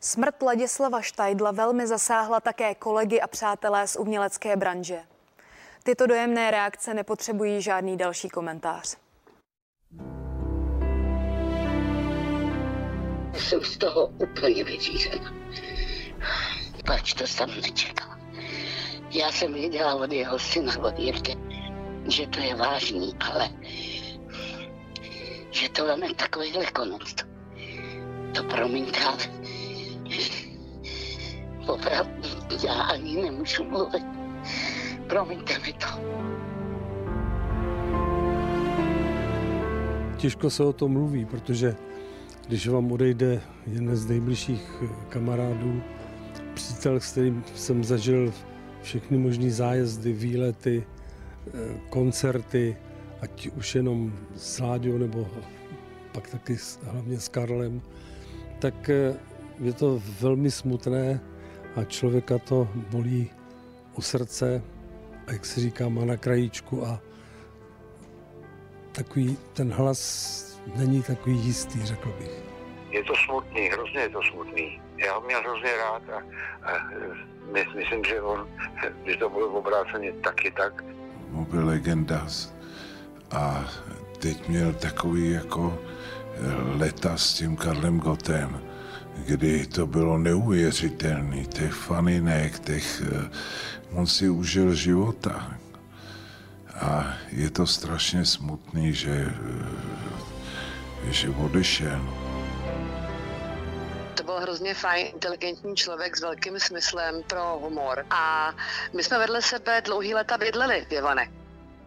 Smrt Ladislava Štajdla velmi zasáhla také kolegy a přátelé z umělecké branže. Tyto dojemné reakce nepotřebují žádný další komentář. Jsem z toho úplně vyřízená. Pač to jsem nečekala. Já jsem věděla od jeho syna, od Jirky, že to je vážný, ale že to je takovýhle konec. To, to promiňte, ale opravdu já ani nemůžu mluvit. Promiňte mi to. Těžko se o tom mluví, protože když vám odejde jeden z nejbližších kamarádů, přítel, s kterým jsem zažil všechny možné zájezdy, výlety, eh, koncerty, ať už jenom s Láďou nebo pak taky hlavně s Karlem, tak eh, je to velmi smutné a člověka to bolí u srdce, a jak se říká, má na krajíčku a takový ten hlas není takový jistý, řekl bych. Je to smutný, hrozně je to smutný. Já ho měl hrozně rád a, a my, myslím, že on, když to bylo obráceně, taky tak. On byl legenda a teď měl takový jako leta s tím Karlem Gotem, kdy to bylo neuvěřitelné, těch faninek, těch, on si užil života. A je to strašně smutný, že, eh, že odešel. To byl hrozně fajn, inteligentní člověk s velkým smyslem pro humor. A my jsme vedle sebe dlouhý leta bydleli v Jevanech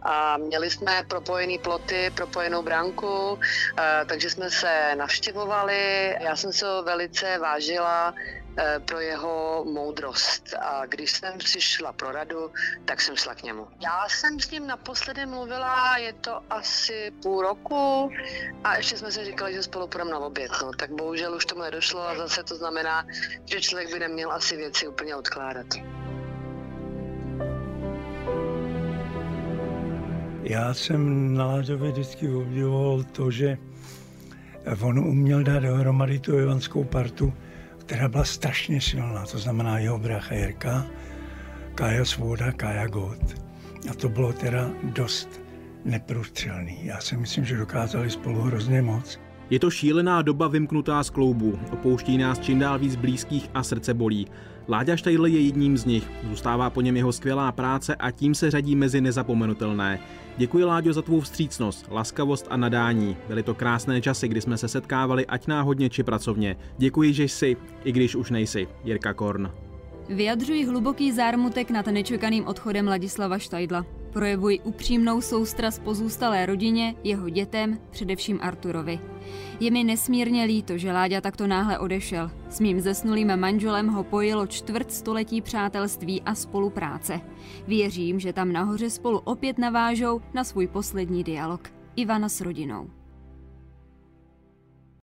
a měli jsme propojený ploty, propojenou branku, eh, takže jsme se navštěvovali. Já jsem se ho velice vážila eh, pro jeho moudrost. A když jsem přišla pro radu, tak jsem šla k němu. Já jsem s ním naposledy mluvila, je to asi půl roku a ještě jsme si říkali, že spolu půjdeme na oběd. No, tak bohužel už tomu nedošlo a zase to znamená, že člověk by neměl asi věci úplně odkládat. Já jsem na Láďově vždycky obdivoval to, že on uměl dát dohromady tu evanskou partu, která byla strašně silná, to znamená jeho brácha Jirka, Kája Svoda, Kája Gott. A to bylo teda dost neprůstřelný. Já si myslím, že dokázali spolu hrozně moc. Je to šílená doba vymknutá z kloubů. Opouští nás čím dál víc blízkých a srdce bolí. Láďa Štajdl je jedním z nich. Zůstává po něm jeho skvělá práce a tím se řadí mezi nezapomenutelné. Děkuji Láďo za tvou vstřícnost, laskavost a nadání. Byly to krásné časy, kdy jsme se setkávali ať náhodně či pracovně. Děkuji, že jsi, i když už nejsi. Jirka Korn. Vyjadřuji hluboký zármutek nad nečekaným odchodem Ladislava Štajdla. Projevuji upřímnou soustrast pozůstalé rodině, jeho dětem, především Arturovi. Je mi nesmírně líto, že Láďa takto náhle odešel. S mým zesnulým manželem ho pojilo čtvrt století přátelství a spolupráce. Věřím, že tam nahoře spolu opět navážou na svůj poslední dialog. Ivana s rodinou.